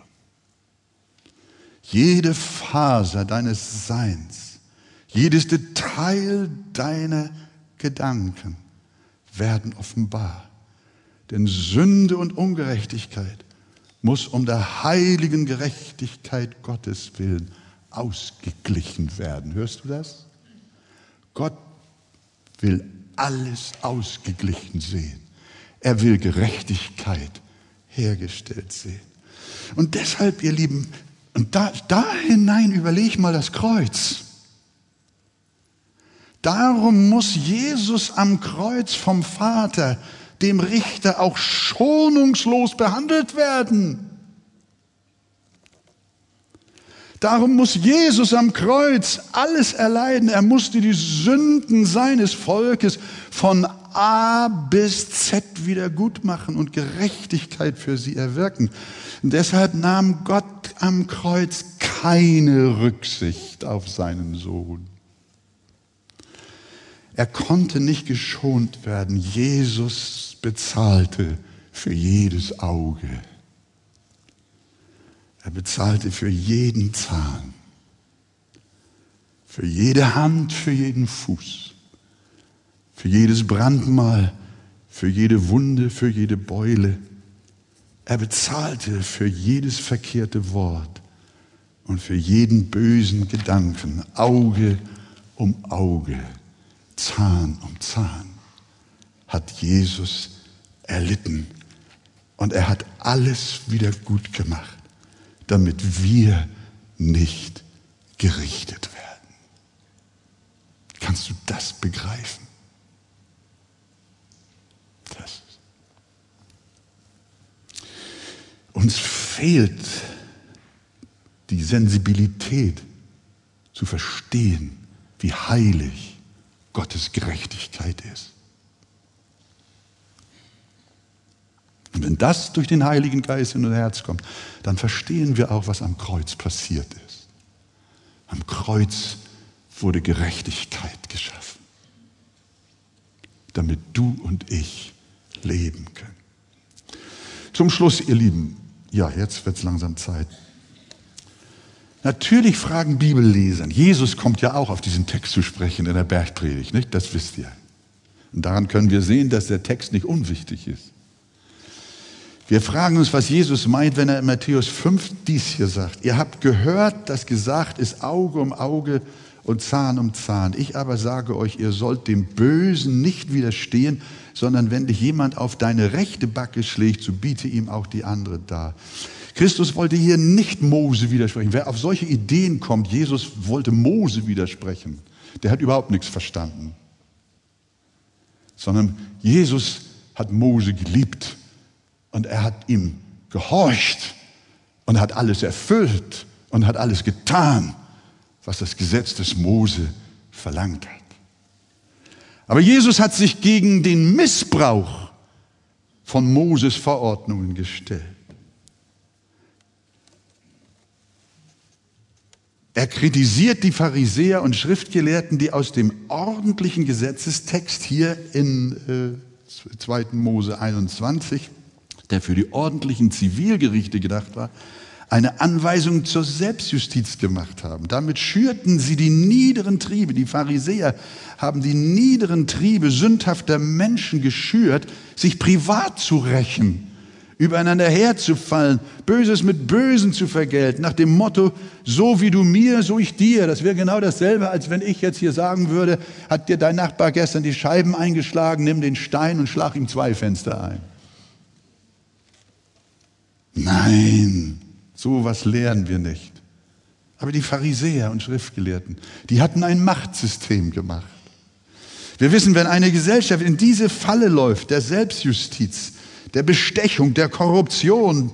Jede Faser deines Seins, jedes Detail deiner Gedanken werden offenbar. Denn Sünde und Ungerechtigkeit muss um der heiligen Gerechtigkeit Gottes willen ausgeglichen werden. Hörst du das? Gott will alles ausgeglichen sehen. Er will Gerechtigkeit hergestellt sehen. Und deshalb, ihr Lieben, und da, da hinein überleg mal das Kreuz. Darum muss Jesus am Kreuz vom Vater, dem Richter, auch schonungslos behandelt werden. Darum muss Jesus am Kreuz alles erleiden. Er musste die Sünden seines Volkes von A bis Z wieder gut machen und Gerechtigkeit für sie erwirken. Und deshalb nahm Gott am Kreuz keine Rücksicht auf seinen Sohn. Er konnte nicht geschont werden. Jesus bezahlte für jedes Auge. Er bezahlte für jeden Zahn, für jede Hand, für jeden Fuß, für jedes Brandmal, für jede Wunde, für jede Beule. Er bezahlte für jedes verkehrte Wort und für jeden bösen Gedanken, Auge um Auge, Zahn um Zahn, hat Jesus erlitten. Und er hat alles wieder gut gemacht damit wir nicht gerichtet werden. Kannst du das begreifen? Das. Uns fehlt die Sensibilität zu verstehen, wie heilig Gottes Gerechtigkeit ist. Und wenn das durch den Heiligen Geist in unser Herz kommt, dann verstehen wir auch, was am Kreuz passiert ist. Am Kreuz wurde Gerechtigkeit geschaffen, damit du und ich leben können. Zum Schluss, ihr Lieben, ja, jetzt wird es langsam Zeit. Natürlich fragen Bibelleser, Jesus kommt ja auch auf diesen Text zu sprechen in der Bergpredigt, nicht? Das wisst ihr. Und daran können wir sehen, dass der Text nicht unwichtig ist. Wir fragen uns, was Jesus meint, wenn er in Matthäus 5 dies hier sagt. Ihr habt gehört, dass gesagt ist Auge um Auge und Zahn um Zahn. Ich aber sage euch, ihr sollt dem Bösen nicht widerstehen, sondern wenn dich jemand auf deine rechte Backe schlägt, so biete ihm auch die andere dar. Christus wollte hier nicht Mose widersprechen. Wer auf solche Ideen kommt, Jesus wollte Mose widersprechen, der hat überhaupt nichts verstanden. sondern Jesus hat Mose geliebt und er hat ihm gehorcht und hat alles erfüllt und hat alles getan, was das Gesetz des Mose verlangt hat. Aber Jesus hat sich gegen den Missbrauch von Moses Verordnungen gestellt. Er kritisiert die Pharisäer und Schriftgelehrten, die aus dem ordentlichen Gesetzestext hier in äh, 2. Mose 21, der für die ordentlichen Zivilgerichte gedacht war, eine Anweisung zur Selbstjustiz gemacht haben. Damit schürten sie die niederen Triebe. Die Pharisäer haben die niederen Triebe sündhafter Menschen geschürt, sich privat zu rächen, übereinander herzufallen, Böses mit Bösen zu vergelten, nach dem Motto, so wie du mir, so ich dir. Das wäre genau dasselbe, als wenn ich jetzt hier sagen würde, hat dir dein Nachbar gestern die Scheiben eingeschlagen, nimm den Stein und schlag ihm zwei Fenster ein. Nein, so was lehren wir nicht. Aber die Pharisäer und Schriftgelehrten, die hatten ein Machtsystem gemacht. Wir wissen, wenn eine Gesellschaft in diese Falle läuft, der Selbstjustiz, der Bestechung, der Korruption,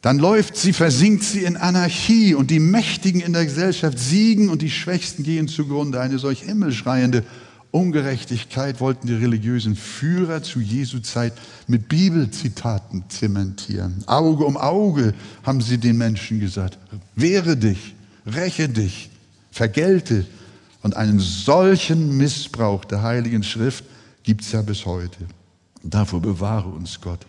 dann läuft sie, versinkt sie in Anarchie und die Mächtigen in der Gesellschaft siegen und die Schwächsten gehen zugrunde. Eine solch himmelschreiende Ungerechtigkeit wollten die religiösen Führer zu Jesu Zeit mit Bibelzitaten zementieren. Auge um Auge haben sie den Menschen gesagt. Wehre dich, räche dich, vergelte. Und einen solchen Missbrauch der Heiligen Schrift gibt es ja bis heute. Davor bewahre uns Gott.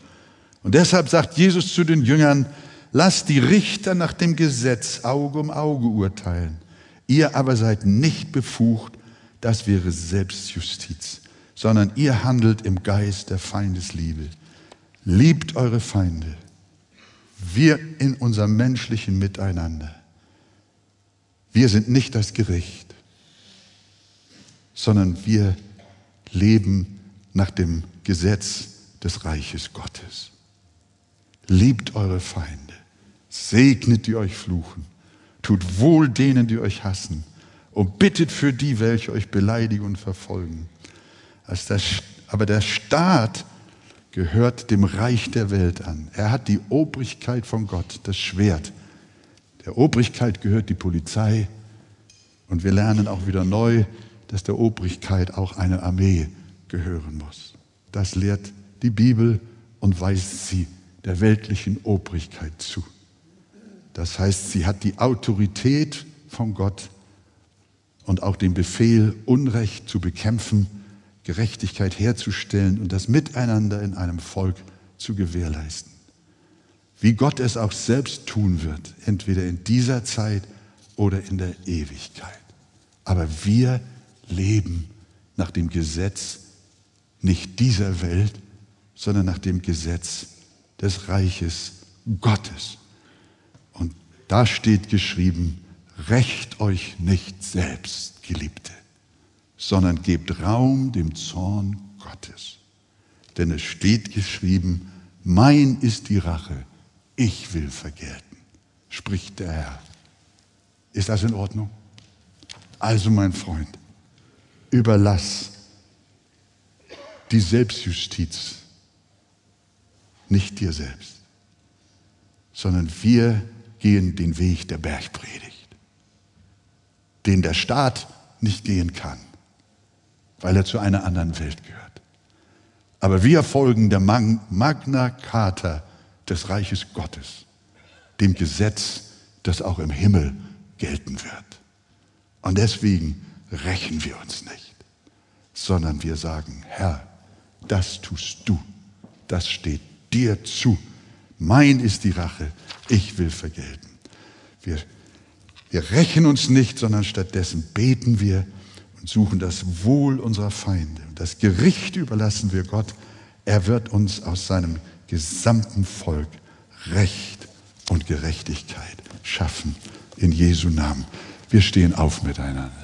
Und deshalb sagt Jesus zu den Jüngern, lasst die Richter nach dem Gesetz Auge um Auge urteilen. Ihr aber seid nicht befugt, das wäre Selbstjustiz, sondern ihr handelt im Geist der Feindesliebe. Liebt eure Feinde. Wir in unserem menschlichen Miteinander. Wir sind nicht das Gericht, sondern wir leben nach dem Gesetz des Reiches Gottes. Liebt eure Feinde, segnet die euch fluchen, tut wohl denen, die euch hassen und bittet für die, welche euch beleidigen und verfolgen. aber der Staat gehört dem Reich der Welt an. Er hat die Obrigkeit von Gott, das Schwert. Der Obrigkeit gehört die Polizei. Und wir lernen auch wieder neu, dass der Obrigkeit auch eine Armee gehören muss. Das lehrt die Bibel und weist sie der weltlichen Obrigkeit zu. Das heißt, sie hat die Autorität von Gott und auch den Befehl, Unrecht zu bekämpfen, Gerechtigkeit herzustellen und das Miteinander in einem Volk zu gewährleisten. Wie Gott es auch selbst tun wird, entweder in dieser Zeit oder in der Ewigkeit. Aber wir leben nach dem Gesetz nicht dieser Welt, sondern nach dem Gesetz des Reiches Gottes. Und da steht geschrieben, Rächt euch nicht selbst, Geliebte, sondern gebt Raum dem Zorn Gottes. Denn es steht geschrieben, mein ist die Rache, ich will vergelten, spricht der Herr. Ist das in Ordnung? Also mein Freund, überlass die Selbstjustiz nicht dir selbst, sondern wir gehen den Weg der Bergpredigt den der Staat nicht gehen kann, weil er zu einer anderen Welt gehört. Aber wir folgen der Magna Carta des Reiches Gottes, dem Gesetz, das auch im Himmel gelten wird. Und deswegen rächen wir uns nicht, sondern wir sagen, Herr, das tust du, das steht dir zu. Mein ist die Rache, ich will vergelten. Wir wir rächen uns nicht, sondern stattdessen beten wir und suchen das Wohl unserer Feinde. Das Gericht überlassen wir Gott. Er wird uns aus seinem gesamten Volk Recht und Gerechtigkeit schaffen. In Jesu Namen. Wir stehen auf miteinander.